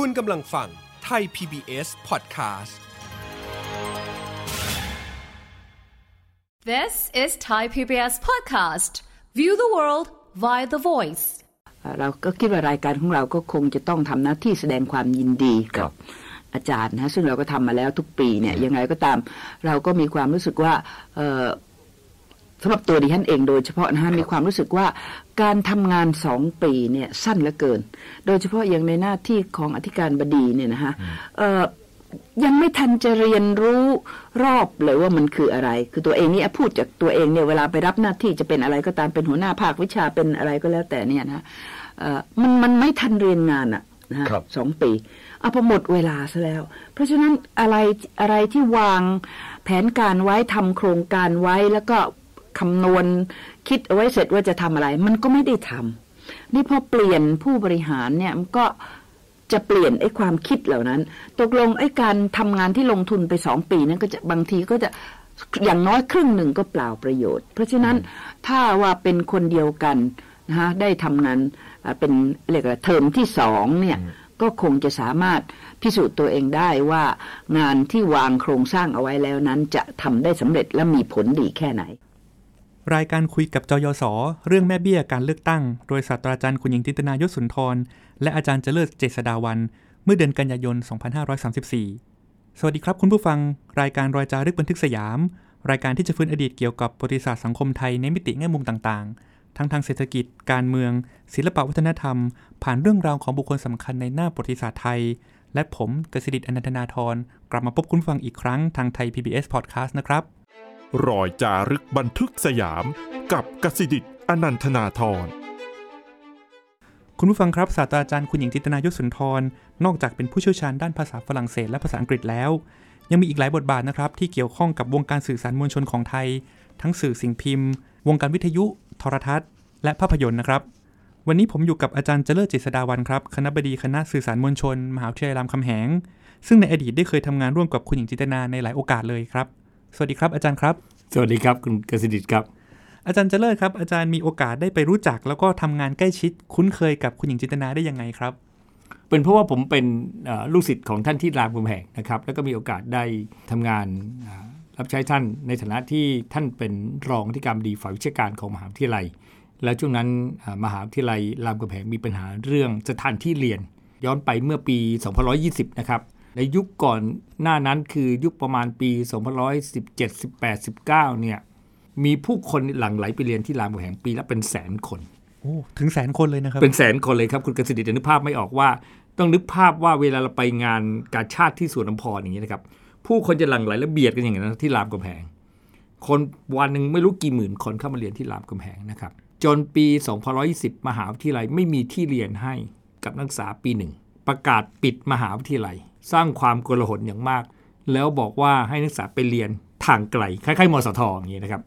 คุณกำลังฟังไทย PBS Podcast This is Thai PBS podcast. View the world via the voice. เราก็คิดว่ารายการของเราก็คงจะต้องทำหน้าที่แสดงความยินดีกับอาจารย์นะซึ่งเราก็ทำมาแล้วทุกปีเนี่ยยังไงก็ตาม เราก็มีความรู้สึกว่าเอ่อ สำหรับตัวดิฉันเองโดยเฉพาะนะฮะมีความรู้สึกว่าการทำงานสองปีเนี่ยสั้นเหลือเกิน โดยเฉพาะอย่างในหน้าที่ของอธิการบดีเนี่ยนะฮะเอ่อยังไม่ทันจะเรียนรู้รอบเลยว่ามันคืออะไร คือตัวเองนี่พูดจากตัวเองเนี่ยเวลาไปรับหน้าที่จะเป็นอะไรก็ตามเป็นหัวหน้าภาควิชาเป็นอะไรก็แล้วแต่เนี่ยนะเอ่อมันมันไม่ทันเรียนงานอะนะฮะครับสองปีเอาพอหมดเวลาซะแล้ว เพราะฉะนั้นอะไรอะไรที่วางแผนการไว้ทำโครงการไว้แล้วก็ คำนวณ คิดเอาไว้เสร็จว่าจะทำอะไร มันก็ไม่ได้ทำนี่พอเปลี่ยนผู้บริหารเนี่ยมันก็จะเปลี่ยนไอ้ความคิดเหล่านั้น ตกลงไอ้การทำงานที่ลงทุนไปสองปีนั้นก็จะบางทีก็จะอย่างน้อยครึ่งหนึ่งก็เปล่าประโยชน์ เพราะฉะนั้นถ้าว่าเป็นคนเดียวกันนะฮะได้ทำงานเป็นเรียกว่าเทอมที่สองเนี่ยก็คงจะสามารถพิสูจน์ตัวเองได้ว่างานที่วางโครงสร้างเอาไว้แล้วนั้นจะทำได้สำเร็จและมีผลดีแค่ไหน รายการคุยกับจยศเรื่องแม่เบี้ยการเลือกตั้ง โดยศาสตราจารย์คุณหญิงจิตนายศสุนทร และอาจารย์เจริญเจษดาวัน เมื่อเดือนกันยายน 2534 สวัสดีครับคุณผู้ฟัง รายการรอยจารึกบันทึกสยาม รายการที่จะฟื้นอดีตเกี่ยวกับประวัติศาสตร์สังคมไทยในมิติแง่มุมต่างๆ ทั้งทางเศรษฐกิจ การเมือง ศิลปวัฒนธรรม ผ่านเรื่องราวของบุคคลสำคัญในหน้าประวัติศาสตร์ไทย และผมกฤษดิตอนันทนาธรกลับมาพบคุณฟังอีกครั้งทางไทย PBS Podcast นะครับ รอยจารึกบันทึกสยาม กับกสิดิตอนันทนาธรคุณผู้ฟังครับศาสตราจารย์คุณหญิงจิตนายศสุนทร นอกจากเป็นผู้เชี่ยวชาญด้านภาษาฝรั่งเศสและภาษาอังกฤษแล้ว ยังมีอีกหลายบทบาทนะครับ ที่เกี่ยวข้องกับวงการสื่อสารมวลชนของไทย ทั้งสื่อสิ่งพิมพ์ วงการวิทยุ โทรทัศน์ และภาพยนตร์นะครับ วันนี้ผมอยู่กับอาจารย์เจริญเจษดาวันครับคณะบดีคณะสื่อสารมวลชน มหาวิทยาลัยรามคำแหงซึ่งในอดีตได้เคยทำงานร่วมกับคุณหญิงจิตนาในหลายโอกาสเลยครับ สวัสดีครับอาจารย์ครับ สวัสดีครับคุณกสิดิตครับอาจารย์เจริญครับอาจารย์มีโอกาสได้ไปรู้จัก แล้วก็ทำงานใกล้ชิด คุ้นเคยกับคุณหญิงจิตนาได้ยังไงครับ เป็นเพราะว่าผมเป็นเอ่อลูกศิษย์ของท่านที่รามคำแหงนะครับ แล้วก็มีโอกาสได้ทำงานอ่ารับใช้ท่านในฐานะที่ท่านเป็นรองที่การบดีฝ่ายวิชาการของมหาวิทยาลัย และช่วงนั้นอ่ามหาวิทยาลัยรามคำแหงมีปัญหาเรื่องสถานที่เรียน ย้อนไปเมื่อปี 2520 นะครับ ในยุคก่อนหน้านั้นคือยุคประมาณปี2517 18 19 เนี่ย มีผู้คนหลั่งไหลไปเรียนที่รามคำแหงปีละเป็นแสนคนโอ้ถึงแสนคนเลยนะครับ เป็นแสนคนเลยครับ คุณกสิดิตนึกภาพไม่ออกว่า ต้องนึกภาพว่าเวลาเราไปงานกาชาติที่สวนน้ำพรอย่างนี้นะครับ ผู้คนจะหลั่งไหลและเบียดกันอย่างนั้นที่รามคำแหงคนวันหนึ่งไม่รู้กี่หมื่นคนเข้ามาเรียนที่รามคำแหงนะครับ จนปี 2110 มหาวิทยาลัยไม่มีที่เรียนให้กับนักศึกษาปีหนึ่งประกาศปิดมหาวิทยาลัย สร้างความโกลาหลอย่างมาก แล้วบอกว่าให้นักศึกษาไปเรียนทางไกลคล้ายๆมสทอย่างนี้นะครับ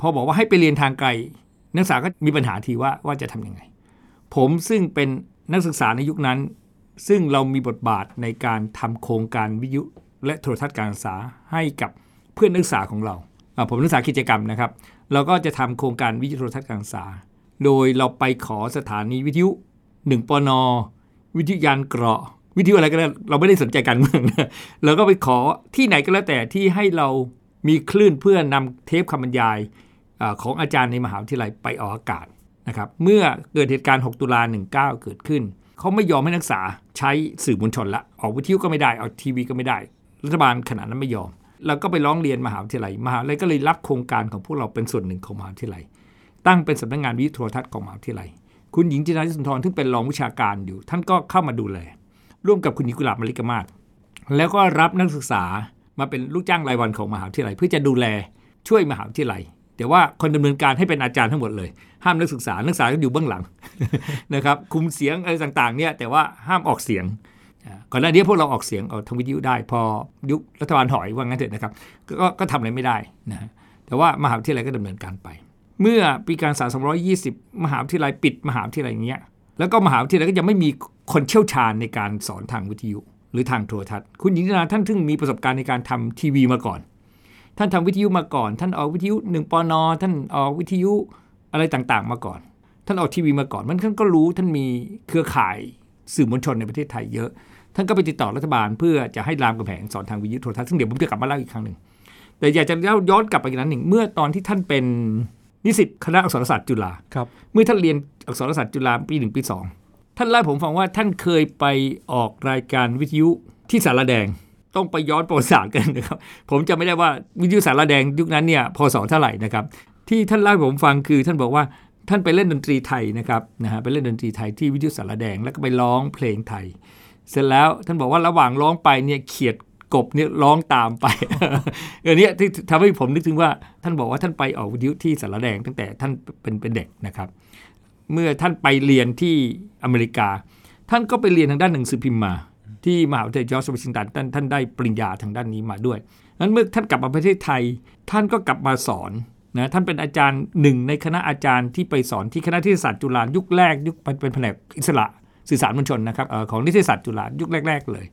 พอบอกว่าให้ไปเรียนทางไกล นักศึกษาก็มีปัญหาทีว่าว่าจะทำยังไง ผมซึ่งเป็นนักศึกษาในยุคนั้น ซึ่งเรามีบทบาทในการทำโครงการวิทยุ และโทรทัศน์การศึกษาให้กับเพื่อนนักศึกษาของเรา ผมนักศึกษากิจกรรมนะครับ เราก็จะทำโครงการวิทยุโทรทัศน์การศึกษา โดยเราไปขอสถานีวิทยุ 1ปนวิทยุยานเกราะ วิทยุอะไรก็ได้เราไม่ได้สนใจการเมืองนะเราก็ไปขอที่ไหนก็แล้วแต่ที่ให้เรามีคลื่นเพื่อนำเทปคำบรรยายอของอาจารย์ในมหาวิทยาลัยไปออกอากาศนะครับเมื่อเกิดเหตุการณ์ 6 ตุลา19 เกิดขึ้น เขาไม่ยอมให้นักศึกษาใช้สื่อมวลชนละออกวิทยุก็ไม่ได้ออกทีวีก็ไม่ได้ รัฐบาลขณะนั้นไม่ยอมเราก็ไปร้องเรียนมหาวิทยาลัยมหาวิทยาลัยก็เลยรับโครงการของพวกเราเป็นส่วนหนึ่งของมหาวิทยาลัย ตั้งเป็นสำนักงานวิทยุโทรทัศน์ของมหาวิทยาลัย คุณหญิงจินดาสุนทรซึ่งเป็นรองวิชาการอยู่ ท่านก็เข้ามาดูแล ร่วมกับคุณหญิงกุหลาบมลิกมาศแล้วก็รับนักศึกษามาเป็นลูกจ้างรายวันของมหาวิทยาลัย เพื่อจะดูแลช่วยมหาวิทยาลัย แต่ว่าคนดำเนินการให้เป็นอาจารย์ทั้งหมดเลย ห้ามนักศึกษา นักศึกษาก็อยู่เบื้องหลังนะครับคุมเสียงอะไรต่างๆเนี่ยแต่ว่าห้ามออกเสียงก่อนหน้านี้พวกเราออกเสียงออกทางวิทยุได้ พอยุครัฐบาลถอยว่างั้นเถอะนะครับกก็ก็ทำอะไรไม่ได้นะฮะแต่ว่ามหาวิทยาลัยก็ดำเนินการไป เมื่อปีการศึกษา220 มหาวิทยาลัยปิดมหาวิทยาลัยอย่างเงี้ย แล้วก็มหาวิทยาลัยก็ยังไม่มีคนเชี่ยวชาญในการสอนทางวิทยุ หรือทางโทรทัศน์ คุณหญิงนาท่านซึ่งมีประสบการณ์ในการทำทีวีมาก่อน ท่านทำวิทยุมาก่อน ท่านออกวิทยุหนึ่งปอนอท่านออกวิทยุอะไรต่างๆ มาก่อน ท่านออกทีวีมาก่อนมันท่านก็รู้ท่านมีเครือข่ายสื่อมวลชนในประเทศไทยเยอะ ท่านก็ไปติดต่อรัฐบาล เพื่อจะให้รามกำแหงสอนทางวิทยุโทรทัศน์ซึ่งเดี๋ยวผมจะกลับมาเล่าอีกครั้งหนึ่งแต่อยากจะเล่าย้อนกลับไปอีกนั้นหนึ่งเมื่อตอนที่ท่านเป็น นิสิตคณะอักษรศาสตร์จุฬาครับเมื่อท่านเรียนอักษรศาสตร์จุฬาปีหนึ่งปีสองท่านเล่าให้ผมฟังว่าท่านเคยไปออกรายการวิทยุที่สารแดงต้องไปย้อนประวัติศาสตร์กันนะครับผมจะไม่ได้ว่าวิทยุสารแดงยุคนั้นเนี่ยพศเท่าไหร่นะครับ ที่ท่านเล่าให้ผมฟังคือท่านบอกว่าท่านไปเล่นดนตรีไทยนะครับนะฮะไปเล่นดนตรีไทยที่วิทยุสารแดงแล้วก็ไปร้องเพลงไทย เสร็จแล้วท่านบอกว่าระหว่างร้องไปเนี่ยเขียด กบเนี่ยร้องตามไปเออเนี่ยที่ทำให้ผมนึกถึงว่า ท่านบอกว่าท่านไปออกวิทยุที่สารแดงตั้งแต่ท่านเป็นเป็นเด็กนะครับ เมื่อท่านไปเรียนที่อเมริกา ท่านก็ไปเรียนทางด้านหนังสือพิมพ์มา ที่มหาวิทยาลัยจอร์จวอชิงตันท่านท่านได้ปริญญาทางด้านนี้มาด้วยนั้นเมื่อท่านกลับมาประเทศไทย ท่านก็กลับมาสอนนะท่านเป็นอาจารย์หนึ่งในคณะอาจารย์ที่ไปสอนที่คณะนิเทศาสตร์จุฬายุคแรกยุคเป็นแผนกอิสระสื่อสารมวลชนนะครับของนิเทศศาสตร์จุฬายุคแรก ๆ เลย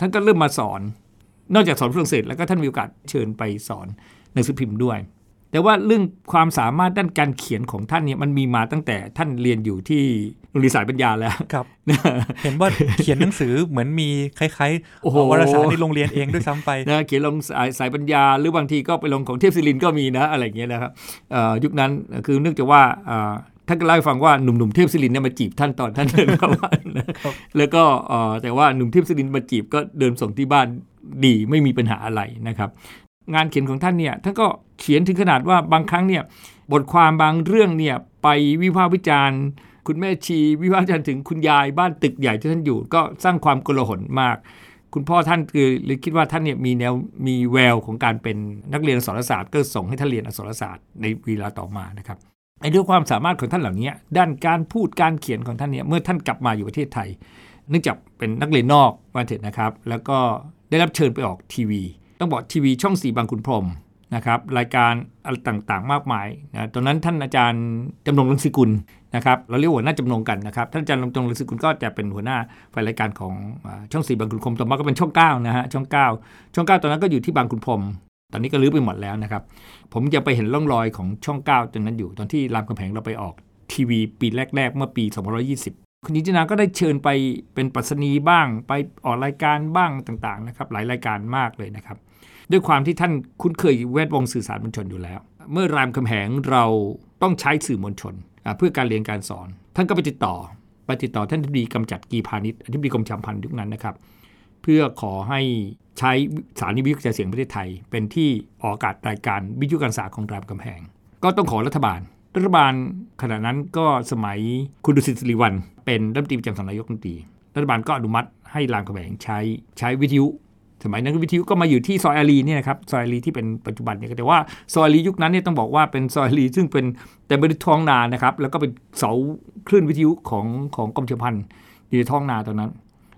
ท่านก็เริ่มมาสอน นอกจากสอนฝรั่งเศสแล้วก็ท่านมีโอกาสเชิญไปสอนหนังสือพิมพ์ด้วย แต่ว่าเรื่องความสามารถด้านการเขียนของท่านเนี่ยมันมีมาตั้งแต่ท่านเรียนอยู่ที่โรงเรียนสายปัญญาแล้วครับเห็นว่าเขียนหนังสือเหมือนมีคล้ายๆโอ้โหวารสารในโรงเรียนเองด้วยซ้ำไปนะเขียนลงสายสายปัญญา หรือบางทีก็ไปลงของเทพศิรินทร์ก็มีนะอะไรอย่างเงี้ยนะครับเอ่อยุคนั้นคือเนื่องจากว่าเอ่อท่านก็เล่าให้ฟังว่าหนุ่มๆเทพศิรินทร์เนี่ยมาจีบท่านตอนท่านเดินเข้าบ้านนะแล้วก็เอ่อแต่ว่าหนุ่มเทพศิรินทร์มาจีบก็เดินส่งที่บ้าน ดีไม่มีปัญหาอะไรนะครับ งานเขียนของท่านเนี่ยท่านก็เขียนถึงขนาดว่าบางครั้งเนี่ยบทความบางเรื่องเนี่ยไปวิพากษ์วิจารณ์ คุณแม่ชีวิพากษ์วิจารณ์ถึงคุณยายบ้านตึกใหญ่ที่ท่านอยู่ ก็สร้างความโกลาหลมาก คุณพ่อท่านคือเลยคิดว่าท่านเนี่ยมีแนวมีแววของการเป็นนักเรียนอักษรศาสตร์ ก็ส่งให้ท่านเรียนอักษรศาสตร์ในเวลาต่อมานะครับไอ้ด้วยความสามารถของท่านเหล่านี้ด้านการพูดการเขียนของท่านเนี่ยเมื่อท่านกลับมาอยู่ประเทศไทย เนื่องจากเป็นนักเรียนนอกว่าเถอะนะครับ แล้วก็ ได้รับเชิญไปออกทีวี ต้องบอกทีวีช่องสีบางขุนพรมนะครับรายการอะไรต่างๆ มากมายนะตอนนั้นท่านอาจารย์จำนงรังสิกุลนะครับเราเรียกว่าหัวหน้าจำนงกันนะครับท่านอาจารย์จำนงรังสิกุลก็จะเป็นหัวหน้าฝ่ายรายการของช่องสีบางขุนพรมต่อมาก็เป็นช่อง9นะฮะช่อง 9 ช่อง 9 ตอนนั้นก็อยู่ที่บางขุนพรมตอนนี้ก็รื้อไปหมดแล้วนะครับ ผมจะไปเห็นร่องรอยของช่อง 9 ตรงนั้นอยู่ ตอนที่รามคำแหงเราไปออกทีวีปีแรก ๆ เมื่อปี 220 คุณยินจนาก็ได้เชิญไปเป็นปรัชนีบ้าง ไปออกรายการบ้างต่างๆนะครับหลายรายการมากเลยนะครับ ด้วยความที่ท่านคุ้นเคยแวดวงสื่อสารมวลชนอยู่แล้ว เมื่อรามคำแหงเราต้องใช้สื่อมวลชน เพื่อการเรียนการสอน ท่านก็ไปติดต่อไปติดต่อท่านอธิบดีกำจัดกีพาณิชย์อธิบดีกรมชำพันธ์ยุคนั้นนะครับ เพื่อขอให้ใช้สถานีวิทยุกระจายเสียงประเทศไทย เป็นที่ออกอากาศรายการวิทยุการศึกษาของรามคำแหง ก็ต้องขอรัฐบาล รัฐบาลขณะนั้นก็สมัยคุณดุสิตสิริวัลเป็นรัฐมนตรีประจำสำนักนายกรัฐมนตรีรัฐบาลก็อนุมัติให้รามคำแหงใช้ใช้วิทยุสมัยนั้นวิทยุก็มาอยู่ที่ซอยอารีเนี่ยนะครับซอยอารีที่เป็นปัจจุบันเนี่ยแต่ว่าซอยอารียุคนั้นเนี่ยต้องบอกว่าเป็นซอยอารีซึ่งเป็นแต่ไม่ได้ท้องนานะครับแล้วก็เป็นเสาคลื่นวิทยุของของกรมชลพันธ์อยู่ในท้องนาตอนนั้น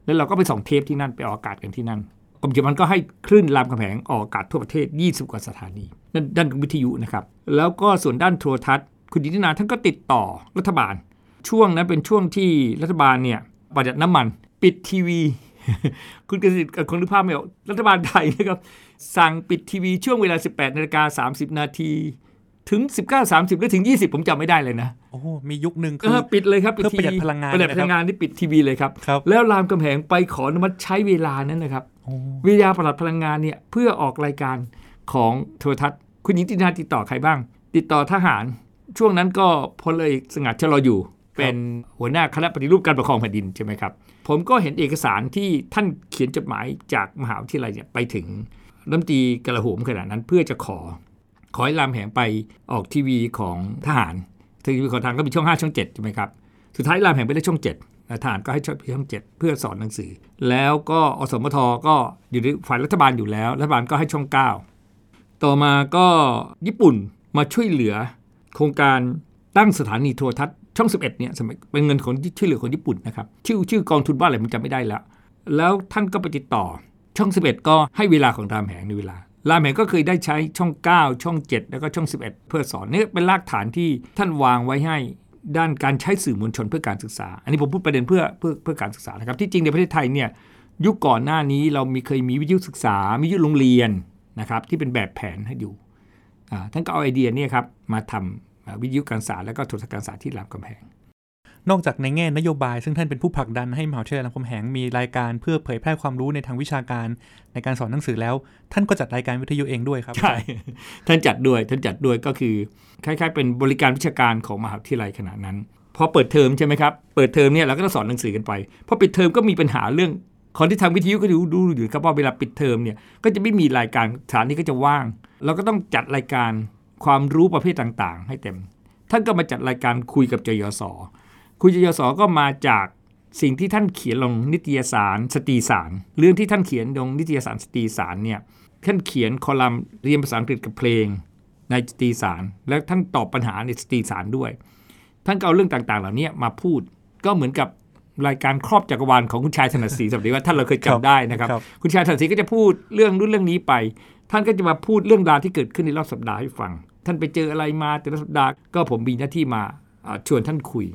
แล้วเราก็ไปส่องเทปที่นั่นไปออกอากาศกันที่นั่นกรมชลพันธ์ก็ให้คลื่นรามคำแหงออกอากาศทั่วประเทศ 20 กว่าสถานีนั่นด้านวิทยุนะครับแล้วก็ส่วนด้านโทรทัศน์ คุณดิตินาท่านก็ติดต่อรัฐบาล ช่วงนั้นเป็นช่วงที่รัฐบาลเนี่ยประหยัดน้ำมันปิดทีวี คุณกสิทธิ์คงนึกภาพไม่ออกรัฐบาลไทยนะครับสั่งปิดทีวีช่วงเวลา 18นาฬิกา30 นาทีถึง 19.30 หรือถึง 20 ผมจำไม่ได้เลยนะ โอ้ มียุคหนึ่งเอคืออปิดเลยครับเพื่อทีประหยัดวีพลังงานประหยัดเลยพนะครับลังงานที่ปิดทีวีเลยครับครับแล้วรามคำแหงไปขออนุมัติใช้เวลานั้นนะครับโอ้เวลาประหลัดพลังงานเนี่ยเพื่อออกรายการของโทรทัศน์ คุณหญิงตินาติดต่อใครบ้าง ติดต่อทหาร ช่วงนั้นก็พลเอกสงัดชลออยู่ เป็นหัวหน้าคณะปฏิรูปการปกครองแผ่นดินใช่ไหมครับ ผมก็เห็นเอกสารที่ท่านเขียนจดหมายจากมหาวิทยาลัยเนี่ยไปถึงรัฐมนตรีกลาโหมขณะนั้นเพื่อจะขอ ขอให้รามแหงไปออกทีวีของทหารทีวีของทหารก็มีช่อง 5 ช่อง7ใช่ไหมครับสุดท้ายรามแหงไปได้ช่อง7ทหารก็ให้ช่องช่อง7เพื่อสอนหนังสือ แล้วก็อสมทก็อยู่ในฝ่ายรัฐบาลอยู่แล้ว รัฐบาลก็ให้ช่อง 9 ต่อมาก็ญี่ปุ่นมาช่วยเหลือ โครงการตั้งสถานีโทรทัศน์ช่อง 11เนี่ยสมัยเป็นเงินของที่ช่วยเหลือคนญี่ปุ่นนะครับชื่อชื่อกองทุนว่าอะไรผมจำไม่ได้แล้ว แล้วท่านก็ไปติดต่อ ช่อง 11 ก็ให้เวลาของรามแหงในเวลารามแหงก็เคยได้ใช้ช่อง 9 ช่อง 7 แล้วก็ช่อง 11 เพื่อสอนนี่เป็นรากฐานที่ท่านวางไว้ให้ด้านการใช้สื่อมวลชนเพื่อการศึกษา อันนี้ผมพูดประเด็นเพื่อเพื่อเพื่อการศึกษานะครับ ที่จริงในประเทศไทยเนี่ยยุคก่อนหน้านี้เรามีเคยมีวิทยุศึกษาวิทยุโรงเรียนนะครับที่เป็นแบบแผนให้อยู่ท่านก็เอาไอเดียเนี่ยครับมาทำอ่า วิทยุการศึกษาแล้วก็โทรทัศน์การศึกษาที่รามคำแหงนอกจากในแง่นโยบายซึ่งท่านเป็นผู้ผลักดันให้มหาวิทยาลัยรามคำแหงมีรายการเพื่อเผยแพร่ความรู้ในทางวิชาการในการสอนหนังสือแล้ว ท่านก็จัดรายการวิทยุเองด้วยครับใช่ท่านจัดด้วยท่านจัดด้วยก็คือคล้ายๆ เป็นบริการวิชาการของมหาวิทยาลัยขณะนั้นพอเปิดเทอมใช่ไหมครับเปิดเทอมเนี่ยเราก็ต้องสอนหนังสือกันไปพอปิดเทอมก็มีปัญหาเรื่องคนที่ทำวิทยุก็ดูดูอยู่ครับว่าเวลาปิดเทอมเนี่ยก็จะไม่มีรายการสถานีก็จะว่าง เราก็ต้องจัดรายการ ความรู้ประเภทต่างๆ ให้เต็ม ท่านก็มาจัดรายการคุยกับจยศคุยจยศก็มาจากสิ่งที่ท่านเขียนลงนิตยสารสตรีสาร เรื่องที่ท่านเขียนลงนิตยสารสตรีสารเนี่ยท่านเขียนคอลัมน์เรียนภาษาอังกฤษกับเพลงในสตรีสาร แล้วท่านตอบปัญหาในสตรีสารด้วย ท่านก็เอาเรื่องต่างๆ เหล่านี้มาพูดก็เหมือนกับรายการครอบจักรวาลของคุณชายถนัดศรีสำหรับว่าท่านเราเคยจำได้นะครับครับ คุณชายถนัดศรีก็จะพูดเรื่องนู้นเรื่องนี้ไป ท่านก็จะมาพูดเรื่องราวที่เกิดขึ้นในรอบสัปดาห์ให้ฟัง ท่านไปเจออะไรมาแต่ละสัปดาห์ก็ผมมีหน้าที่มาชวนท่านคุย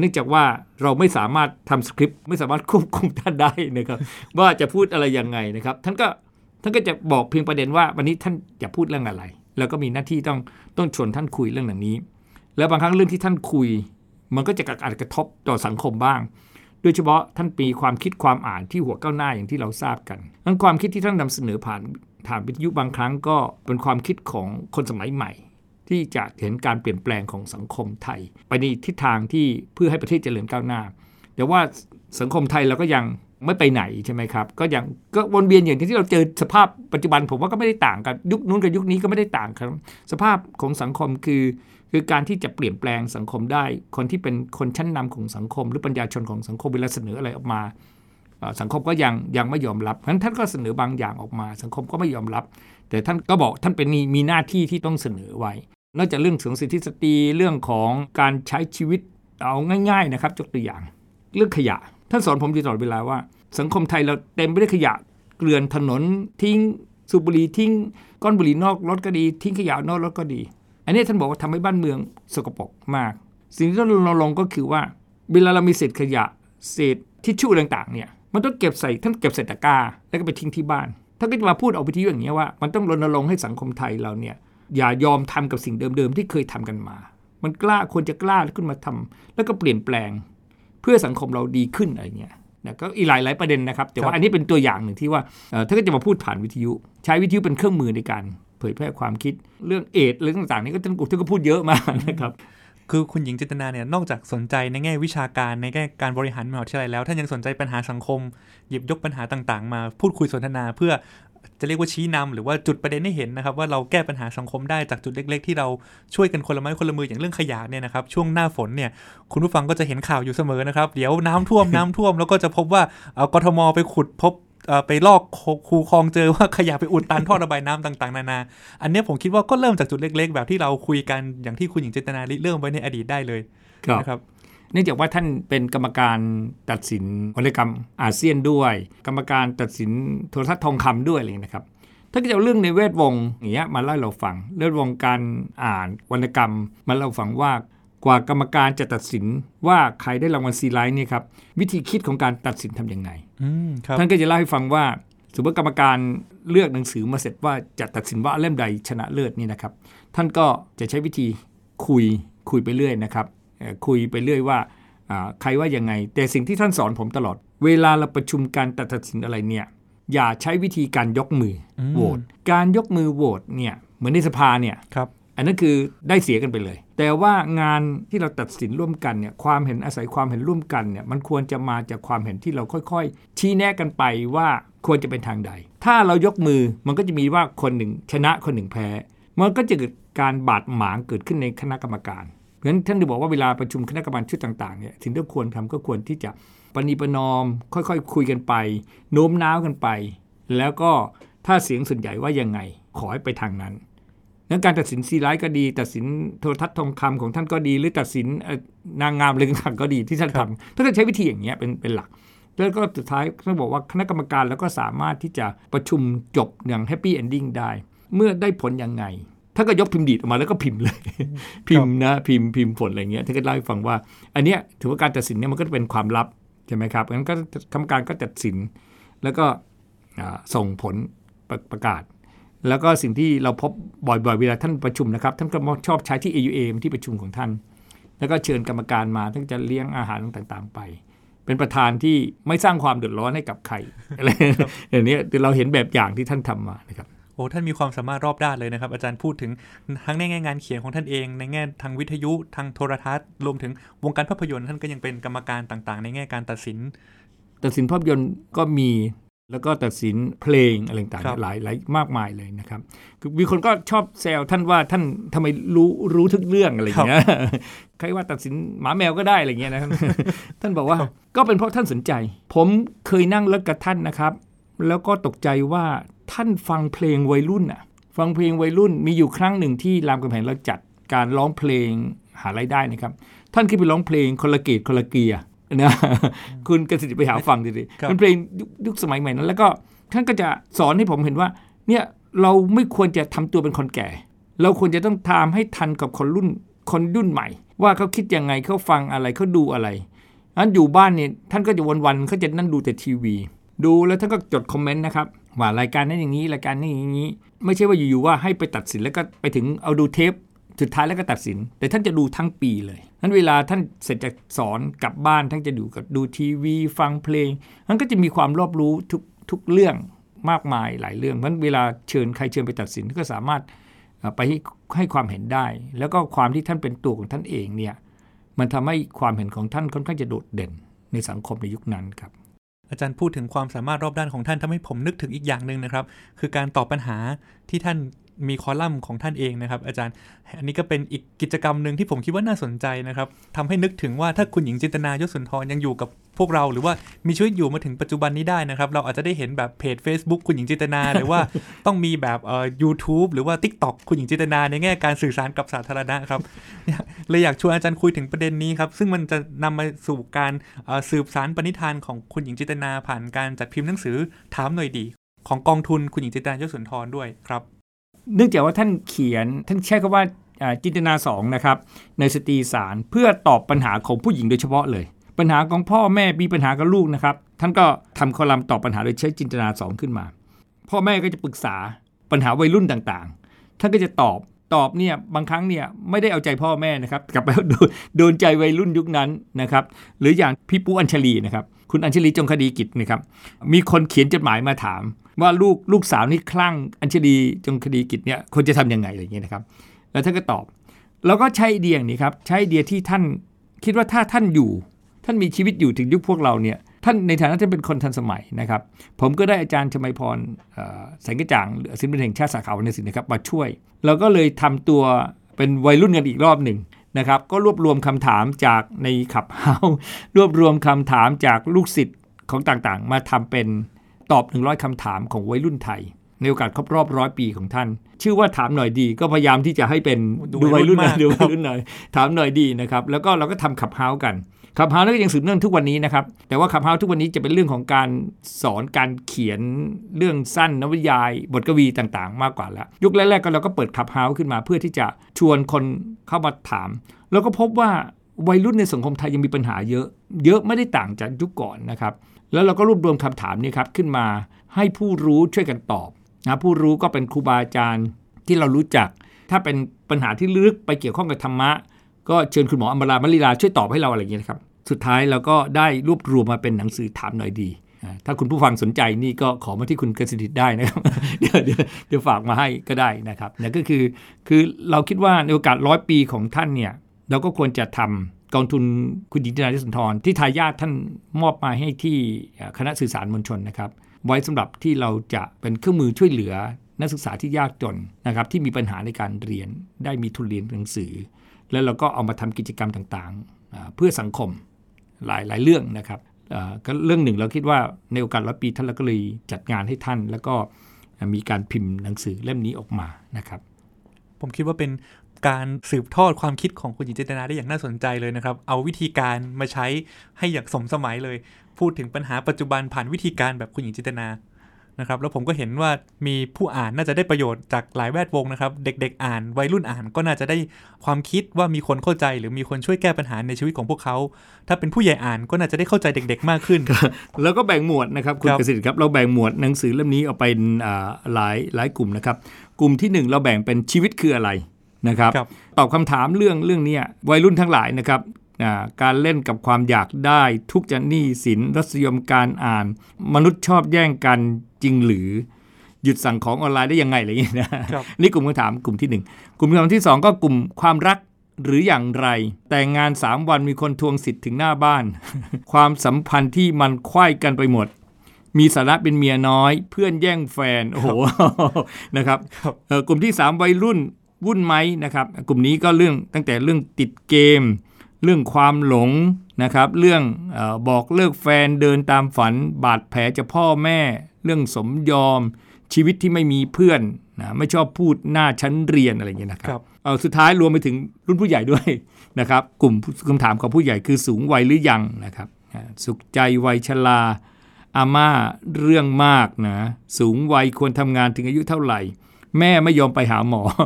เนื่องจากว่าเราไม่สามารถทำสคริปต์ไม่สามารถควบคุมท่านได้นะครับ ว่าจะพูดอะไรยังไงนะครับ ท่านก็ท่านก็จะบอกเพียงประเด็นว่าวันนี้ท่านจะพูดเรื่องอะไร แล้วก็มีหน้าที่ต้องต้องชวนท่านคุยเรื่องหล่านี้ แล้วบางครั้งเรื่องที่ท่านคุย มันก็จะอาจกระทบต่อสังคมบ้างโดยเฉพาะท่านมีความคิดความอ่านที่หัวก้าวหน้าอย่างที่เราทราบกันนั้นความคิดที่ท่านนำเสนอผ่านผ่านวิทยุบางครั้งก็เป็นความคิดของคนสมัยใหม่ ที่จะเห็นการเปลี่ยนแปลงของสังคมไทย ไปในทิศทางที่เพื่อให้ประเทศเจริญก้าวหน้า แต่ว่าสังคมไทยเราก็ยังไม่ไปไหนใช่ไหมครับ ก็ยังก็วนเวียนอย่างที่เราเจอสภาพปัจจุบันผมว่าก็ไม่ได้ต่างกันยุคนู้นกับยุคนี้ก็ไม่ได้ต่างกันสภาพของสังคมคือคือการที่จะเปลี่ยนแปลงสังคมได้ คนที่เป็นคนชั้นนำของสังคม หรือปัญญาชนของสังคมเวลาเสนออะไรออกมา สังคมก็ยังยังไม่ยอมรับเพราะฉะนั้นท่านก็เสนอบางอย่างออกมา สังคมก็ไม่ยอมรับ แต่ท่านก็บอกท่านเป็นมีมีหน้าที่ที่ต้องเสนอไว้ นอกจากเรื่องของสิทธิสตรีเรื่องของการใช้ชีวิตเอาง่าย ๆ นะครับยกตัวอย่าง เรื่องขยะท่านสอนผมอยู่ตลอดเวลาว่า สังคมไทยเราเต็มไปด้วยขยะเกลื่อนถนนทิ้งสูบบุหรี่ทิ้งก้นบุหรี่นอกรถก็ดี ทิ้งขยะนอกรถก็ดี อันนี้ท่านบอกว่าทำให้บ้านเมืองสกปรกมาก สิ่งที่ต้องรณรงค์ก็คือว่าเวลาเรามีเศษขยะเศษทิชชู่ต่างๆเนี่ยมันต้องเก็บใส่ท่านเก็บใส่ตะกร้าแล้วก็ไปทิ้งที่บ้านท่านก็จะมาพูดเอาไปที่อย่างนี้ว่า มันต้องรณรงค์ให้สังคมไทยเราเนี่ย อย่ายอมทำกับสิ่งเดิมๆที่เคยทำกันมา มันกล้าควรจะกล้าขึ้นมาทำแล้วก็เปลี่ยนแปลง เพื่อสังคมเราดีขึ้นอะไรเงี้ยนะก็อีกหลายหลายประเด็นนะครับ แต่ครัว่าบอันนี้เป็นตัวอย่างหนึ่งที่ว่าเอ่อท่านก็จะมาพูดผ่านวิทยุ ใช้วิทยุเป็นเครื่องมือในการเผยแพร่ความคิดเรื่องเอดส์เรื่องต่างๆนี่ก็ท่านท่านก็พูดเยอะมากนะครับคือคุณหญิงจินตนาเนี่ยนอกจากสนใจในแง่วิชาการในแง่การบริหารมหาวิทยาลัยแล้วท่านยังสนใจปัญหาสังคม หยิบยกปัญหาต่างๆ มาพูดคุยสนทนาเพื่อ จะเรียกว่าชี้นำหรือว่าจุดประเด็นให้เห็นนะครับว่าเราแก้ปัญหาสังคมได้จากจุดเล็ก ๆ ที่เราช่วยกันคนละไม้คนละมืออย่างเรื่องขยะเนี่ยนะครับช่วงหน้าฝนเนี่ยคุณผู้ฟังก็จะเห็นข่าวอยู่เสมอนะครับ เดี๋ยวน้ำท่วมน้ำท่วมแล้วก็จะพบว่าเอ่อกทมไปขุดพบไปลอกคูคลองเจอว่าขยะไปอุดตันท่อระบายน้ำต่างๆ นานา อันนี้ผมคิดว่าก็เริ่มจากจุดเล็ก ๆ แบบที่เราคุยกันอย่างที่คุณหญิงจินตนาริเริ่มไว้ในอดีตได้เลยนะครับ เนื่องจากว่าท่านเป็นกรรมการตัดสินวรรณกรรมอาเซียนด้วย กรรมการตัดสินโทรทัศน์ทองคำด้วยอะไรอย่างนี้นะครับท่านก็จะเอาเรื่องในเวทวงศ์อย่างเงี้ยมาเล่าให้เราฟังเรื่องวงการอ่านวรรณกรรมมาเล่าให้เราฟังว่ากว่ากรรมการจะตัดสินว่าใครได้รางวัลซีไรต์เนี่ยครับวิธีคิดของการตัดสินทำยังไงอืมครับท่านก็จะเล่าให้ฟังว่าสมมติกรรมการเลือกหนังสือมาเสร็จว่าจะตัดสินว่าเล่มใดชนะเลิศนี่นะครับ ท่านก็จะใช้วิธีคุยคุยไปเรื่อยนะครับเอ่อ คุยไปเรื่อยว่าอ่าใครว่ายังไง แต่สิ่งที่ท่านสอนผมตลอด เวลาเราประชุมการตัดสินอะไรเนี่ย อย่าใช้วิธีการยกมืออมโหวตการยกมือโหวตเนี่ยเหมือนในสภาเนี่ยครับอันนั้นคือได้เสียกันไปเลย แต่ว่างานที่เราตัดสินร่วมกันเนี่ยความเห็นอาศัยความเห็นร่วมกันเนี่ยมันควรจะมาจากความเห็นที่เราค่อยๆ ชี้แนะกันไปว่าควรจะเป็นทางใด ถ้าเรายกมือมันก็จะมีว่าคนหนึ่งชนะคนหนึ่งแพ้ มันก็จะเกิดการบาดหมางเกิดขึ้นในคณะกรรมการ เพราะฉะนั้นท่านจะบอกว่าเวลาประชุมคณะกรรมการชุดต่างๆเนี่ยสิ่งที่ควรทำก็ควรที่จะปณีประนอม ค่อยๆคุยกันไปโน้มน้าวกันไป แล้วก็ถ้าเสียงส่วนใหญ่ว่ายังไงขอให้ไปทางนั้นนั้นการตัดสินซีไรต์ก็ดี ตัดสินโทรทัศน์ทองคำของท่านก็ดี หรือตัดสินนางงามอะไรต่างๆก็ดีที่ท่านทำท่านใช้วิธีอย่างเงี้ยเป็นเป็นหลัก แล้วก็สุดท้ายท่านบอกว่าคณะกรรมการแล้วก็สามารถที่จะประชุมจบอย่าง happy ending ได้ เมื่อได้ผลยังไง ท่านก็ยกพิมพ์ดีดออกมาแล้วก็พิมพ์เลย พิมพ์นะพิมพ์พิมพ์ผลอะไรเงี้ยท่านก็เล่าให้ฟังว่า อันเนี้ยถือว่าการตัดสินเนี่ยมันก็จะเป็นความลับใช่ไหมครับงั้นก็กรรมการก็ตัดสิน แล้วก็อ่าส่งผลประประกาศ แล้วก็สิ่งที่เราพบบ่อยๆเวลาท่านประชุมนะครับ ท่านก็ชอบใช้ที่ AUA ที่ประชุมของท่าน แล้วก็เชิญกรรมการมาทั้งจะเลี้ยงอาหารต่างๆ ไป เป็นประธานที่ไม่สร้างความเดือดร้อนให้กับใครอะไรอย่างนี้เราเห็นแบบอย่างที่ท่านทำมานะครับโอ้ท่านมีความสามารถรอบด้านเลยนะครับ อาจารย์พูดถึงทั้งในแง่งานเขียนของท่านเอง ในแง่ทางวิทยุทางโทรทัศน์ รวมถึงวงการภาพยนตร์ท่านก็ยังเป็นกรรมการต่างๆ ในแง่การตัดสิน ตัดสินภาพยนตร์ก็มีแล้วก็ตัดสินเพลงอะไรต่างครับๆหลายหลายมากมายเลยนะครับคือมีคนก็ชอบแซวท่านว่าท่านทำไมรู้รู้ทุกเรื่องอะไรอย่างเงี้ยใครว่าตัดสินหมาแมวก็ได้อะไรเงี้ยนะครับท่านบอกว่าก็เป็นเพราะท่านสนใจ ผมเคยนั่งรถกับท่านนะครับ แล้วก็ตกใจว่า ท่านฟังเพลงวัยรุ่นอะฟังเพลงวัยรุ่นมีอยู่ครั้งหนึ่งที่รามคำแหงเราจัดการร้องเพลงหารายได้นะครับ ท่านขึ้นไปร้องเพลงคนละเกตคนละเกียร์นะคุณกสิทธิ์ไปหาฟังดิครับเป็นเพลงยุคยุคสมัยใหม่นั้น แล้วก็ท่านก็จะสอนให้ผมเห็นว่า เนี่ยเราไม่ควรจะทำตัวเป็นคนแก่ เราควรจะต้องทำให้ทันกับคนรุ่นคนรุ่นใหม่ ว่าเขาคิดยังไงเขาฟังอะไรเขาดูอะไรอันอยู่บ้านเนี่ยท่านก็จะวันๆเขาจะนั่งดูแต่ทีวี ดูแล้วท่านก็จดคอมเมนต์นะครับว่ารายการนั้นอย่างนี้รายการนี้อย่างนี้ ไม่ใช่ว่าอยู่ๆว่าให้ไปตัดสินแล้วก็ไปถึงเอาดูเทปสุดท้ายแล้วก็ตัดสิน แต่ท่านจะดูทั้งปีเลยนั้นเวลาท่านเสร็จจากสอนกลับบ้านท่านจะดูกับดูทีวีฟังเพลงท่านก็จะมีความรอบรู้ทุกทุกเรื่องมากมายหลายเรื่องเพราะนั้นเวลาเชิญใครเชิญไปตัดสินก็สามารถไปให้ให้ความเห็นได้ แล้วก็ความที่ท่านเป็นตัวของท่านเองเนี่ยมันทำให้ความเห็นของท่านค่อนข้างจะโดดเด่นในสังคมในยุคนั้นครับ อาจารย์พูดถึงความสามารถรอบด้านของท่านทำให้ผมนึกถึงอีกอย่างหนึ่งนะครับ คือการตอบปัญหาที่ท่านมีคอลัมน์ของท่านเองนะครับ อาจารย์ อันนี้ก็เป็นอีกกิจกรรมหนึ่งที่ผมคิดว่าน่าสนใจนะครับทำให้นึกถึงว่าถ้าคุณหญิงจินตนายศสุนทรยังอยู่กับพวกเราหรือว่ามีชีวิตอยู่มาถึงปัจจุบันนี้ได้นะครับ เราอาจจะได้เห็นแบบเพจ Facebook คุณหญิงจิตนา หรือว่าต้องมีแบบเอ่อ YouTube หรือว่า TikTok คุณหญิงจิตนาในแง่การสื่อสารกับสาธารณะครับเลยอยากชวนอาจารย์คุยถึงประเด็นนี้ครับ ซึ่งมันจะนำมาสู่การสืบสารปณิธานของคุณหญิงจิตนาผ่านการจัดพิมพ์หนังสือถามหน่อยดี ของกองทุนคุณหญิงจิตนายศสุนทรด้วยครับ เนื่องจากว่าท่านเขียนท่านใช้คำว่าอ่าจินตนาสองนะครับในสตรีสารเพื่อตอบปัญหาของผู้หญิงโดยเฉพาะเลย ปัญหาของพ่อแม่มีปัญหากับลูกนะครับ ท่านก็ทำคอลัมน์ตอบปัญหาโดยใช้จินตนาสองขึ้นมา พ่อแม่ก็จะปรึกษาปัญหาวัยรุ่นต่างๆ ท่านก็จะตอบตอบเนี่ยบางครั้งเนี่ยไม่ได้เอาใจพ่อแม่นะครับกลับไปโดนโดนใจวัยรุ่นยุคนั้นนะครับ หรืออย่างพี่ปูอัญชลีนะครับ คุณอัญชลีจงคดีกิจนะครับมีคนเขียนจดหมายมาถาม ว่าลูกลูกสาวนี่คลั่งอัญชลีจงคดีกิจเนี่ยควรจะทำยังไงอะไรอย่างเงี้ยนะครับ แล้วท่านก็ตอบ แล้วก็ใช้เดียงนี้ครับใช้เดียที่ท่านคิดว่าถ้าท่านอยู่ ท่านมีชีวิตอยู่ถึงยุคพวกเราเนี่ยท่านในฐานะที่เป็นคนทันสมัยนะครับ ผมก็ได้อาจารย์ชมัยพรแสงกระจ่างศิลปินแห่งชาติสาขาวรรณศิลป์นะครับมาช่วย เราก็เลยทำตัวเป็นวัยรุ่นกันอีกรอบหนึ่ง นะครับก็รวบรวมคำถามจากในขับเฮารวบรวมคำถามจากลูกศิษย์ของต่างๆ มาทำเป็นตอบ 100คำถามของวัยรุ่นไทย ในโอกาสครบรอบร้อยปีของท่าน ชื่อว่าถามหน่อยดี ก็พยายามที่จะให้เป็นดูดูวัยรุ่นหน่อยวัยรุ่นมากดูวัยรุ่นหน่อยถามหน่อยดีนะครับ แล้วก็เราก็ทำขับเฮากัน ขับเฮาแล้วก็ยังสืบเนื่องทุกวันนี้นะครับ แต่ว่าขับเฮาทุกวันนี้จะเป็นเรื่องของการสอนการเขียนเรื่องสั้นนวนิยาย บทกวีต่างๆ มากกว่าแล้วยุคแรกๆก็เราก็เปิดขับเฮาขึ้นมาเพื่อที่จะชวนคนเข้ามาถาม แล้วก็พบว่าวัยรุ่นในสังคมไทยยังมีปัญหาเยอะ เยอะไม่ได้ต่างจากยุคก่อนนะครับ แล้วเราก็รวบรวมคำถามนี้ครับขึ้นมาให้ผู้รู้ช่วยกันตอบนะผู้รู้ก็เป็นครูบาอาจารย์ที่เรารู้จัก ถ้าเป็นปัญหาที่ลึกไปเกี่ยวข้องกับธรรมะ ก็เชิญคุณหมออมรามลิลาช่วยตอบให้เราอะไรอย่างเงี้ยนะครับสุดท้ายเราก็ได้รวบรวมมาเป็นหนังสือถามหน่อยดี ถ้าคุณผู้ฟังสนใจนี่ก็ขอมาที่คุณกสิทธิ์ได้นะครับเดี๋ยวเดี๋ยวเดี๋ยวฝากมาให้ก็ได้นะครับนั่นก็คือคือเราคิดว่าในโอกาสร้อยปีของท่านเนี่ยเราก็ควรจะทำกองทุนคุณหญิงจินาทิสุนทรที่ทายาทท่านมอบมาให้ที่คณะสื่อสารมวลชนนะครับ ไว้สำหรับที่เราจะเป็นเครื่องมือช่วยเหลือนักศึกษาที่ยากจนนะครับที่มีปัญหาในการเรียนได้มีทุนเรียนหนังสือ แล้วเราก็เอามาทำกิจกรรมต่างๆ เพื่อสังคมหลายหลายเรื่องนะครับก็เรื่องหนึ่งเราคิดว่าในโอกาสร้อยปีท่านเราก็เลยจัดงานให้ท่าน แล้วก็มีการพิมพ์หนังสือเล่มนี้ออกมานะครับ ผมคิดว่าเป็นการสืบทอดความคิดของคุณหญิงจิตนาได้อย่างน่าสนใจเลยนะครับ เอาวิธีการมาใช้ให้อย่างสมสมัยเลย พูดถึงปัญหาปัจจุบันผ่านวิธีการแบบคุณหญิงจิตนา นะครับแล้วผมก็เห็นว่ามีผู้อ่านน่าจะได้ประโยชน์จากหลายแวดวงนะครับเด็กๆอ่านวัยรุ่นอ่านก็น่าจะได้ความคิดว่ามีคนเข้าใจ หรือมีคนช่วยแก้ปัญหาในชีวิตของพวกเขา ถ้าเป็นผู้ใหญ่อ่านก็น่าจะได้เข้าใจเด็ก ๆ มากขึ้น แล้วก็แบ่งหมวดนะครับคุณครับกสิทธิ์ครับเราแบ่งหมวดหนังสือเล่มนี้ออกเป็นอ่าหลายหลายกลุ่มนะครับกลุ่มที่หนึ่งเราแบ่งเป็นชีวิตคืออะไรนะครับครับตอบคำถามเรื่องเรื่องเนี้ยวัยรุ่นทั้งหลายนะครับอ่าการเล่นกับความอยากได้ ทุกข์จะหนี้สินรสยมการอ่าน มนุษย์ชอบแย่งกัน จริงหรือหยุดสั่งของออนไลน์ได้ยังไงอะไรอย่างเงี้ยนะครับนี่กลุ่มคำถามกลุ่มที่หนึ่งกลุ่มคำถามที่สองก็กลุ่มความรักหรืออย่างไร แต่งงานสามวันมีคนทวงสิทธิ์ถึงหน้าบ้าน ความสัมพันธ์ที่มันไขว้กันไปหมด มีสาระเป็นเมียน้อย เพื่อนแย่งแฟนโอ้โหนะครับครับเอ่อกลุ่มที่ 3 วัยรุ่นวุ่นไหมนะครับ กลุ่มนี้ก็เรื่องตั้งแต่เรื่องติดเกม เรื่องความหลงนะครับ เรื่องเออบอกเลิกแฟนเดินตามฝัน บาดแผลจากพ่อแม่ เรื่องสมยอม ชีวิตที่ไม่มีเพื่อนนะไม่ชอบพูดหน้าชั้นเรียนอะไรอย่างเงี้ยนะคครัรับบเอาสุดท้ายรวมไปถึงรุ่นผู้ใหญ่ด้วยนะครับ กลุ่มคำถามของผู้ใหญ่คือสูงวัยหรือยังนะครับอ่าสุขใจวัยชราอาม่าเรื่องมากนะสูงวัยควรทำงานถึงอายุเท่าไหร่ แม่ไม่ยอมไปหาหมออ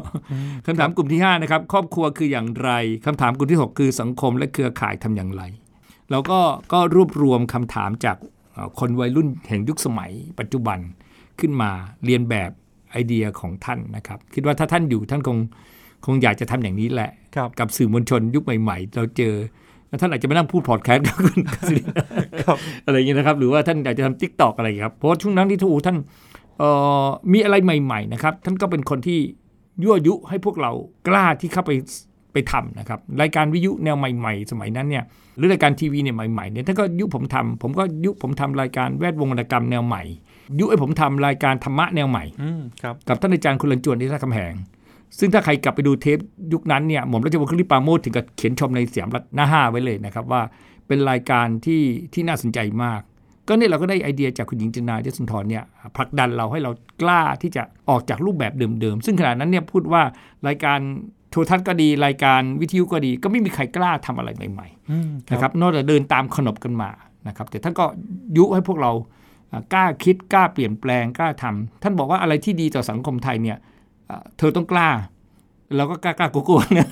คำถามกลุ่มที่5นะครับครอบครัวคืออย่างไรคำถามกลุ่มที่ 6 คือสังคมและเครือข่ายทำอย่างไร เราก็ก็รวบรวมคำถามจากเอ่อคนวัยรุ่นแห่งยุคสมัย ปัจจุบันขึ้นมาเรียนแบบไอเดียของท่านนะครับ คิดว่าถ้าท่านอยู่ท่านคงคงอยากจะทำอย่างนี้แหละครับกับสื่อมวลชนยุคใหม่ ๆ เราเจอแล้วท่านอาจจะมานั่งพูดพอดแคสต์กับคุณกสิณครับอะไรอย่างเงี้ยนะครับ หรือว่าท่านอยากจะทำ TikTok อะไรอย่างเงี้ยครับเพราะว่าช่วงนั้นที่ทูท่านเอ่อ มีอะไรใหม่ ๆ นะครับ ท่านก็เป็นคนที่ยั่วยุให้พวกเรากล้าที่เข้าไปไปทำนะครับ รายการวิทยุแนวใหม่ ๆ สมัยนั้นเนี่ยหรือรายการทีวีเนี่ยใหม่ๆเนี่ยท่านก็ยุผมทำผมก็ยุผมทำรายการแวดวงวรรณกรรมแนวใหม่ ยุให้ผมทำรายการธรรมะแนวใหม่อืมครับกับท่านอาจารย์คุณลันจวนที่ท่าคำแหงซึ่งถ้าใครกลับไปดูเทปยุคนั้นเนี่ยหม่อมราชวงศ์คลิปปราโมทถึงกับเขียนชมในเสียมรัตหน้าห้าไว้เลยนะครับว่าเป็นรายการที่ที่น่าสนใจมาก ก็เนี่ยเราก็ได้ไอเดียจากคุณหญิงจินดายศสุนทรเนี่ยผลักดันเราให้เรากล้าที่จะออกจากรูปแบบเดิมๆ ซึ่งขณะนั้นเนี่ยพูดว่ารายการโทรทัศน์ก็ดีรายการวิทยุก็ดี ก็ไม่มีใครกล้าทำอะไรใหม่ๆอืมนะครับนอกจากเดินตามขนบกันมานะครับแต่ท่านก็ยุให้พวกเราอ่ากล้าคิดกล้าเปลี่ยนแปลงกล้าทำท่านบอกว่าอะไรที่ดีต่อสังคมไทยเนี่ยอ่าเธอต้องกล้า เราก็กล้ากล้ากลัวๆนะ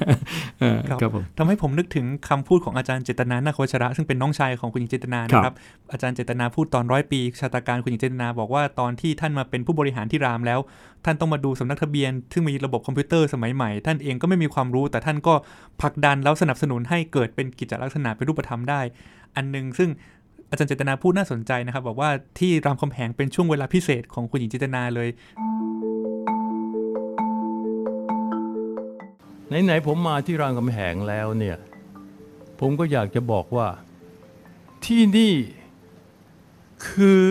เออครับครับผมทำให้ผมนึกถึงคำพูดของอาจารย์เจตนานาควัชระ ซึ่งเป็นน้องชายของคุณหญิงเจตนานะคครัรับบอาจารย์เจตนาพูดตอนร้อยปีชาตาการคุณหญิงเจตนาบอกว่าตอนที่ท่านมาเป็นผู้บริหารที่รามแล้ว ท่านต้องมาดูสำนักทะเบียน ซึ่งมีระบบคอมพิวเตอร์สมัยใหม่ ท่านเองก็ไม่มีความรู้ แต่ท่านก็ผลักดันแล้วสนับสนุนให้เกิดเป็นกิจลักษณะเป็นรูปธรรมได้ อันหนึงซึ่งอาจารย์เจตนาพูดน่าสนใจนะครับ บอกว่าที่รามคำแหงเป็นช่วงเวลาพิเศษของคุณหญิงเจตนาเลย ไหนๆผมมาที่รามคำแหงแล้วเนี่ย ผมก็อยากจะบอกว่าที่นี่คือ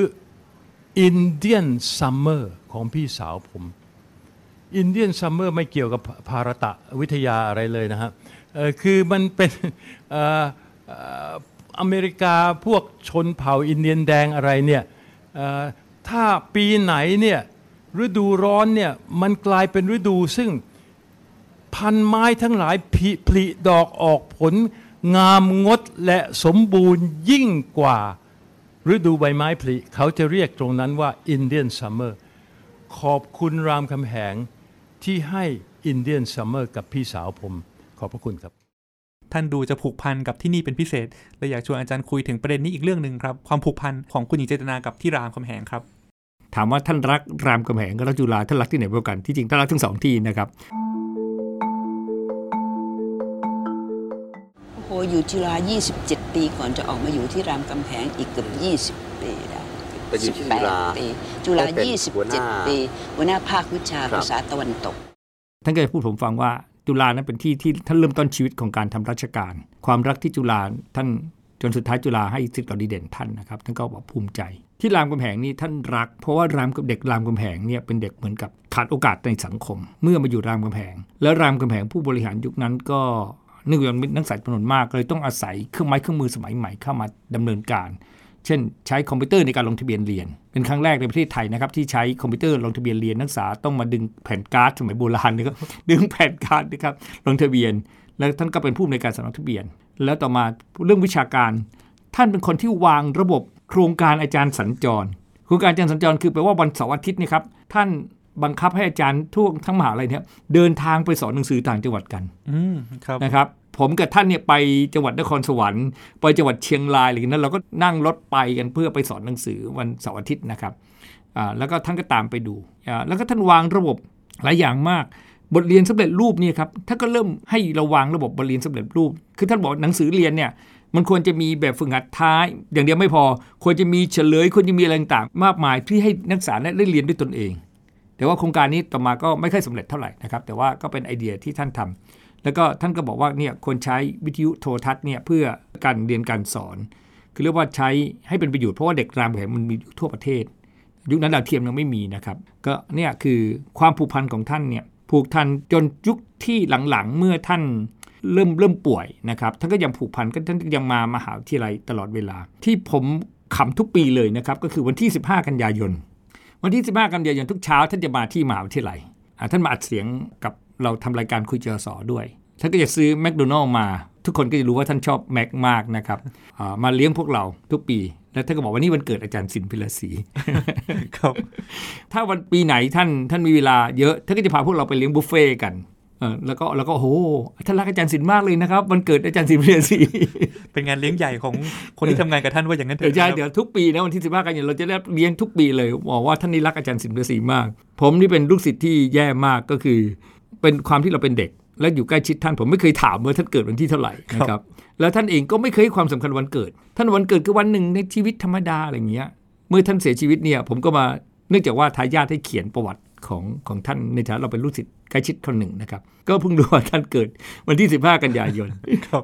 Indian summer ของพี่สาวผม Indian summer ไม่เกี่ยวกับภารตะวิทยาอะไรเลยนะฮะคือมันเป็นอเมริกาพวกชนเผ่าอินเดียนแดงอะไรเนี่ยถ้าปีไหนเนี่ยฤดูร้อนเนี่ยมันกลายเป็นฤดูซึ่ง พันธุ์ไม้ทั้งหลายผลิผลิดอกออกผล งามงดและสมบูรณ์ยิ่งกว่า ฤดูใบไม้ผลิเขาจะเรียกตรงนั้นว่า Indian summerขอบคุณรามคำแหงที่ให้ Indian summer กับพี่สาวผม ขอบพระคุณครับ ท่านดูจะผูกพันกับที่นี่เป็นพิเศษเลยอยากชวนอาจารย์คุยถึงประเด็นนี้อีกเรื่องหนึ่งครับ ความผูกพันของคุณหญิงจินตนากับที่รามคำแหงครับ ถามว่าท่านรักรามคำแหงกับรักจุฬาท่านรักที่ไหนมากกว่ากันที่จริงท่านรักทั้งสองที่นะครับ อ้โหอยู่จุฬา27 ปีก่อนจะออกมาอยู่ที่รามคำแหงอีกเกือบ 20 ปีแล้วไปอยู่ที่จุฬา18ปีจุฬาได้เป็นหัวหน้า27 ปีหัวหน้าภาควิชาครับภาษาตะวันตก ท่านก็จะพูดผมฟังว่าจุฬานั้นเป็นที่ที่ท่านเริ่มต้นชีวิตของการทำราชการ ความรักที่จุฬาท่านจนสุดท้ายจุฬาให้สิทธิ์ต่อดีเด่นท่านนะครับท่านก็บอกภูมิใจ ที่รามคำแหงนี่ท่านรัก เพราะว่ารามกับเด็กรามคำแหงเนี่ยเป็นเด็กเหมือนกับขาดโอกาสในสังคม เมื่อมาอยู่รามคำแหง แล้วรามคำแหงผู้บริหารยุคนั้นก็ เนื่องจากมีนักศึกษาจำนวนมากเลยต้องอาศัยเครื่องไม้เครื่องมือสมัยใหม่เข้ามาดำเนินการ เช่น ใช้คอมพิวเตอร์ในการลงทะเบียนเรียน เป็นครั้งแรกในประเทศไทยนะครับที่ใช้คอมพิวเตอร์ลงทะเบียนเรียนนักศึกษาต้องมาดึงแผ่นการ์ดสมัยโบราณนะครับดึงแผ่นการ์ดนะครับลงทะเบียน แล้วท่านก็เป็นผู้อำนวยการสำนักทะเบียน แล้วต่อมาเรื่องวิชาการ ท่านเป็นคนที่วางระบบโครงการอาจารย์สัญจรโครงการอาจารย์สัญจรคือแปลว่าวันเสาร์อาทิตย์นะครับท่าน บังคับให้อาจารย์ทั่วทั้งมหาลัยเนี่ยเดินทางไปสอนหนังสือต่างจังหวัดกันอืมครับนะครับ ผมกับท่านเนี่ยไปจังหวัดนครสวรรค์ไปจังหวัดเชียงรายอะไรอย่างนั้นเราก็นั่งรถไปกันเพื่อไปสอนหนังสือวันเสาร์อาทิตย์นะครับอ่าแล้วก็ท่านก็ตามไปดูอ่าแล้วก็ท่านวางระบบหลายอย่างมาก บทเรียนสำเร็จรูปเนี่ยครับท่านก็เริ่มให้ระวังระบบบทเรียนสำเร็จรูป คือท่านบอกหนังสือเรียนเนี่ยมันควรจะมีแบบฝึกหัดท้าย อย่างเดียวไม่พอ ควรจะมีเฉลยควรจะมีอะไรต่างๆมากมายที่ให้นักศึกษาได้เรียนด้วยตนเอง แต่ว่าโครงการนี้ต่อมาก็ไม่ค่อยสำเร็จเท่าไหร่นะครับแต่ว่าก็เป็นไอเดียที่ท่านทำแล้วก็ท่านก็บอกว่าเนี่ยควรใช้วิทยุโทรทัศน์เนี่ยเพื่อการเรียนการสอน คือเรียกว่าใช้ให้เป็นประโยชน์เพราะว่าเด็กรามคำแหงมันมีทั่วประเทศ ยุคนั้นดาวเทียมยังไม่มีนะครับก็เนี่ยคือความผูกพันของท่านเนี่ยผูกพันจนยุคที่หลังๆเมื่อท่านเริ่มเริ่มป่วยนะครับท่านก็ยังผูกพันก็ท่านยังมามหาวิทยาลัยตลอดเวลา ที่ผมขำทุกปีเลยนะครับก็คือวันที่ 15 กันยายน วันที่ 15 กันยายนทุกเช้า ท่านจะมาที่มหาวิทยาลัยอ่าท่านมาอัดเสียงกับเราทำรายการคุยเจอสอด้วย ท่านก็จะซื้อแมคโดนัลล์มา ทุกคนก็จะรู้ว่าท่านชอบแม็กมากนะครับอ่ามาเลี้ยงพวกเราทุกปี แล้วท่านก็บอกว่านี่วันเกิดอาจารย์สินพิลศรีครับ ถ้าวันปีไหนท่านท่านมีเวลาเยอะ ท่านก็จะพาพวกเราไปเลี้ยงบุฟเฟ่ต์กันเออ แล้วก็แล้วก็โอ้โหท่านรักอาจารย์สินมากเลยนะครับวันเกิดอาจารย์สินพิลศรีเป็นงานเลี้ยงใหญ่ของคนที่ทำงานกับท่านว่าอย่างนั้นเถเดี๋ยวอะใช่ครับเดี๋ยวทุกปีนะวันที่15กันยายนเราจะได้เลี้ยงทุกปีเลยบอกว่าท่านนี่รักอาจารย์สินประสีมาก ผมนี่เป็นลูกศิษย์ที่แย่มากก็คือ เป็นความที่เราเป็นเด็ก และอยู่ใกล้ชิดท่านผมไม่เคยถามว่าท่านเกิดวันที่เท่าไหร่นะครับแล้วท่านเองก็ไม่เคยให้ความสำคัญวันเกิด ท่านวันเกิดคือวันหนึ่งในชีวิตธรรมดาอะไรอย่างเงี้ย เมื่อท่านเสียชีวิตเนี่ยผมก็มาเนื่องจากว่าทายาทให้เขียนประวัติ ของของท่านในฐานะเราเป็นลูกศิษย์ใกล้ชิดคนหนึ่งนะครับ ก็เพิ่งรู้ว่าท่านเกิดวันที่ 15 กันยายนครับ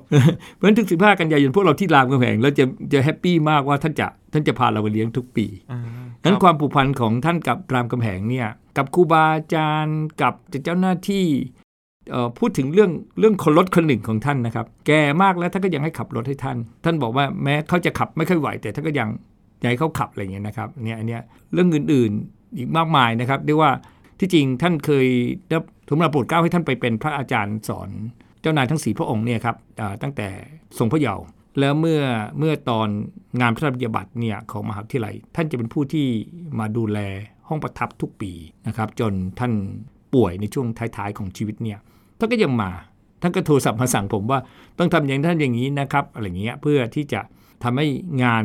เพราะฉะนั้นถึง 15 กันยายนพวกเราที่รามคำแหงเราจะจะแฮปปี้มากว่าท่านจะท่านจะพาเราไปเลี้ยงทุกปีอ่านั้นรับความผูกพันของท่านกับรามคำแหงเนี่ยกับครูบาอาจารย์กับเจ้าหน้าที่เอ่อพูดถึงเรื่องเรื่องคนรถคนหนึ่งของท่านนะครับ แก่มากแล้วท่านก็ยังให้ขับรถให้ท่าน ท่านบอกว่าแม้เขาจะขับไม่ค่อยไหวแต่ท่านก็ยังอยากให้เขาขับอะไรอย่างเงี้ยนะครับเนี่ยอันเนี้ยเรื่องอื่นๆ อีกมากมายนะครับเรียกว่าที่จริงท่านเคยได้สมรโปรดเกล้าให้ท่านไปเป็นพระอาจารย์สอน เจ้านายทั้งสี่พระองค์เนี่ยครับตั้งแต่ทรงพระเยาว์แล้วเมื่อเมื่อตอนงานพระราชบัญญัติเนี่ยของมหาวิทยาลัย ท่านจะเป็นผู้ที่มาดูแลห้องประทับทุกปีนะครับจนท่านป่วยในช่วงท้ายๆของชีวิตเนี่ยท่านก็ยังมาท่านก็โทรศัพท์มาสั่งผมว่าต้องทำอย่างท่านอย่างนี้นะครับอะไรเงี้ยเพื่อที่จะทำให้งาน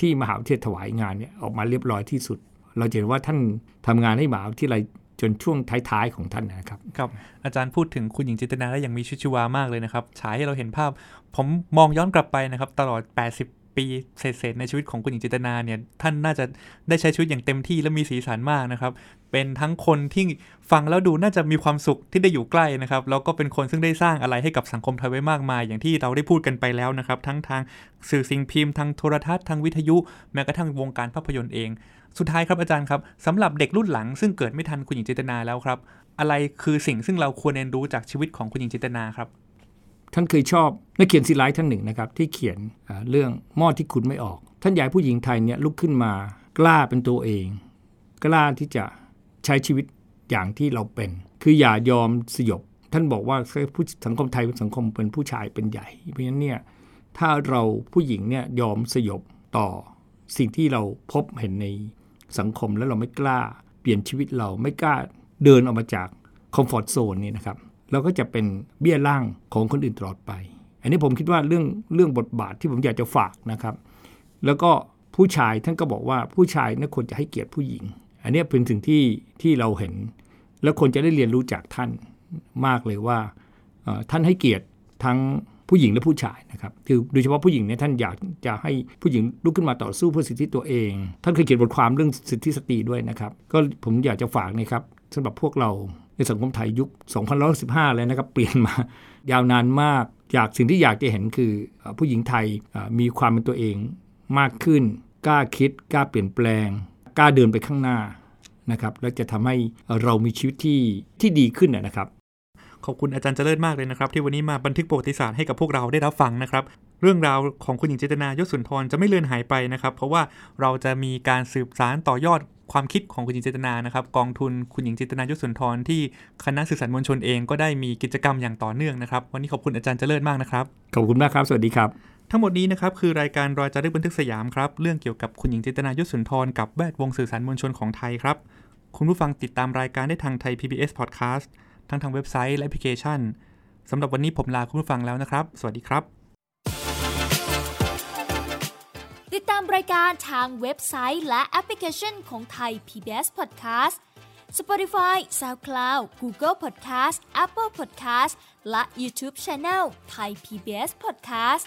ที่มหาวิทยาลัยถวายงานเนี่ยออกมาเรียบร้อยที่สุด เราเห็นว่าท่านทำงานให้หมหาวิทยาลัยจนช่วงท้ายๆของท่านนะครับ ครับ อาจารย์พูดถึงคุณหญิงจิตนาได้อย่างมีชีวิตชีวามากเลยนะครับ ฉายให้เราเห็นภาพ ผมมองย้อนกลับไปนะครับ ตลอด 80ปีเศษในชีวิตของคุณหญิงจิตนาเนี่ยท่านน่าจะได้ใช้ชีวิตอย่างเต็มที่และมีสีสันมากนะครับ เป็นทั้งคนที่ฟังแล้วดูน่าจะมีความสุขที่ได้อยู่ใกล้นะครับ แล้วก็เป็นคนซึ่งได้สร้างอะไรให้กับสังคมไทยไว้มากมาย อย่างที่เราได้พูดกันไปแล้วนะครับ ทั้งทางสื่อสิ่งพิมพ์ทางโทรทัศน์ทางวิทยุ แม้กระทั่งวงการภาพยนตร์เอง สุดท้ายครับอาจารย์ครับสำหรับเด็กรุ่นหลัง ซึ่งเกิดไม่ทันคุณหญิงจิตนาแล้วครับ อะไรคือสิ่งซึ่งเราควรเรียนรู้จากชีวิตของคุณหญิงจิตนาครับท่านเคยชอบนักเขียนซีไลท์ท่านหนึ่งนะครับที่เขียนเรื่องหม้อที่คุณไม่ออก ท่านยากให้ผู้หญิงไทยเนี่ยลุกขึ้นมากล้าเป็นตัวเอง กล้าที่จะ ใช้ชีวิตอย่างที่เราเป็น คืออย่ายอมสยบ ท่านบอกว่าสังคมไทยเป็นสังคมเป็นผู้ชายเป็นใหญ่ เพราะฉะนั้นเนี่ยถ้าเราผู้หญิงเนี่ยยอมสยบต่อสิ่งที่เราพบเห็นในสังคมแล้วเราไม่กล้า เปลี่ยนชีวิตเราไม่กล้าเดินออกมาจากคอมฟอร์ทโซนนี่นะครับเราก็จะเป็นเบี้ยล่างของคนอื่นตลอดไป อันนี้ผมคิดว่าเรื่องเรื่องบทบาทที่ผมอยากจะฝากนะครับ แล้วก็ผู้ชายท่านก็บอกว่าผู้ชายน่าควรจะให้เกียรติผู้หญิง อันนี้เป็นสิ่งที่ที่เราเห็น แล้วคนจะได้เรียนรู้จากท่านมากเลยว่าท่านให้เกียรติทั้งผู้หญิงและผู้ชายนะครับ คือโดยเฉพาะผู้หญิงเนี่ยท่านอยากจะให้ผู้หญิงลุกขึ้นมาต่อสู้เพื่อสิทธิตัวเอง ท่านเคยเขียนบทความเรื่องสิทธิสตรีด้วยนะครับ ก็ผมอยากจะฝากนะครับสำหรับพวกเราในสังคมไทยยุค 2015 แล้วนะครับ เปลี่ยนมายาวนานมาก จากสิ่งที่อยากจะเห็นคือผู้หญิงไทยมีความเป็นตัวเองมากขึ้น กล้าคิด กล้าเปลี่ยนแปลง กล้าเดินไปข้างหน้านะครับแล้วจะทำให้เรามีชีวิตที่ที่ดีขึ้นนะนะครับ ขอบคุณอาจารย์เจริญมากเลยนะครับ ที่วันนี้มาบันทึกประวัติศาสตร์ให้กับพวกเราได้รับฟังนะครับ เรื่องราวของคุณหญิงเจตนายศสุนทรจะไม่เลือนหายไปนะครับ เพราะว่าเราจะมีการสืบสารต่อยอดความคิดของคุณหญิงเจตนานะครับ กองทุนคุณหญิงเจตนายศสุนทรที่คณะสื่อสารมวลชนเองก็ได้มีกิจกรรมอย่างต่อเนื่องนะครับ วันนี้ขอบคุณอาจารย์เจริญมากนะครับขอบคุณมากครับ สวัสดีครับ ทั้งหมดนี้นะครับคือรายการรอยจารึกบันทึกสยามครับ เรื่องเกี่ยวกับคุณหญิงจิตนายศสุนทรกับแวดวงสื่อสารมวลชนของไทยครับ คุณผู้ฟังติดตามรายการได้ทาง Thai PBS Podcast ทั้งทางเว็บไซต์และแอปพลิเคชันสำหรับวันนี้ผมลาคุณผู้ฟังแล้วนะครับ สวัสดีครับ ติดตามรายการทางเว็บไซต์และแอปพลิเคชันของไทย PBS Podcast Spotify SoundCloud Google Podcast Apple Podcast และ YouTube Channel Thai PBS Podcast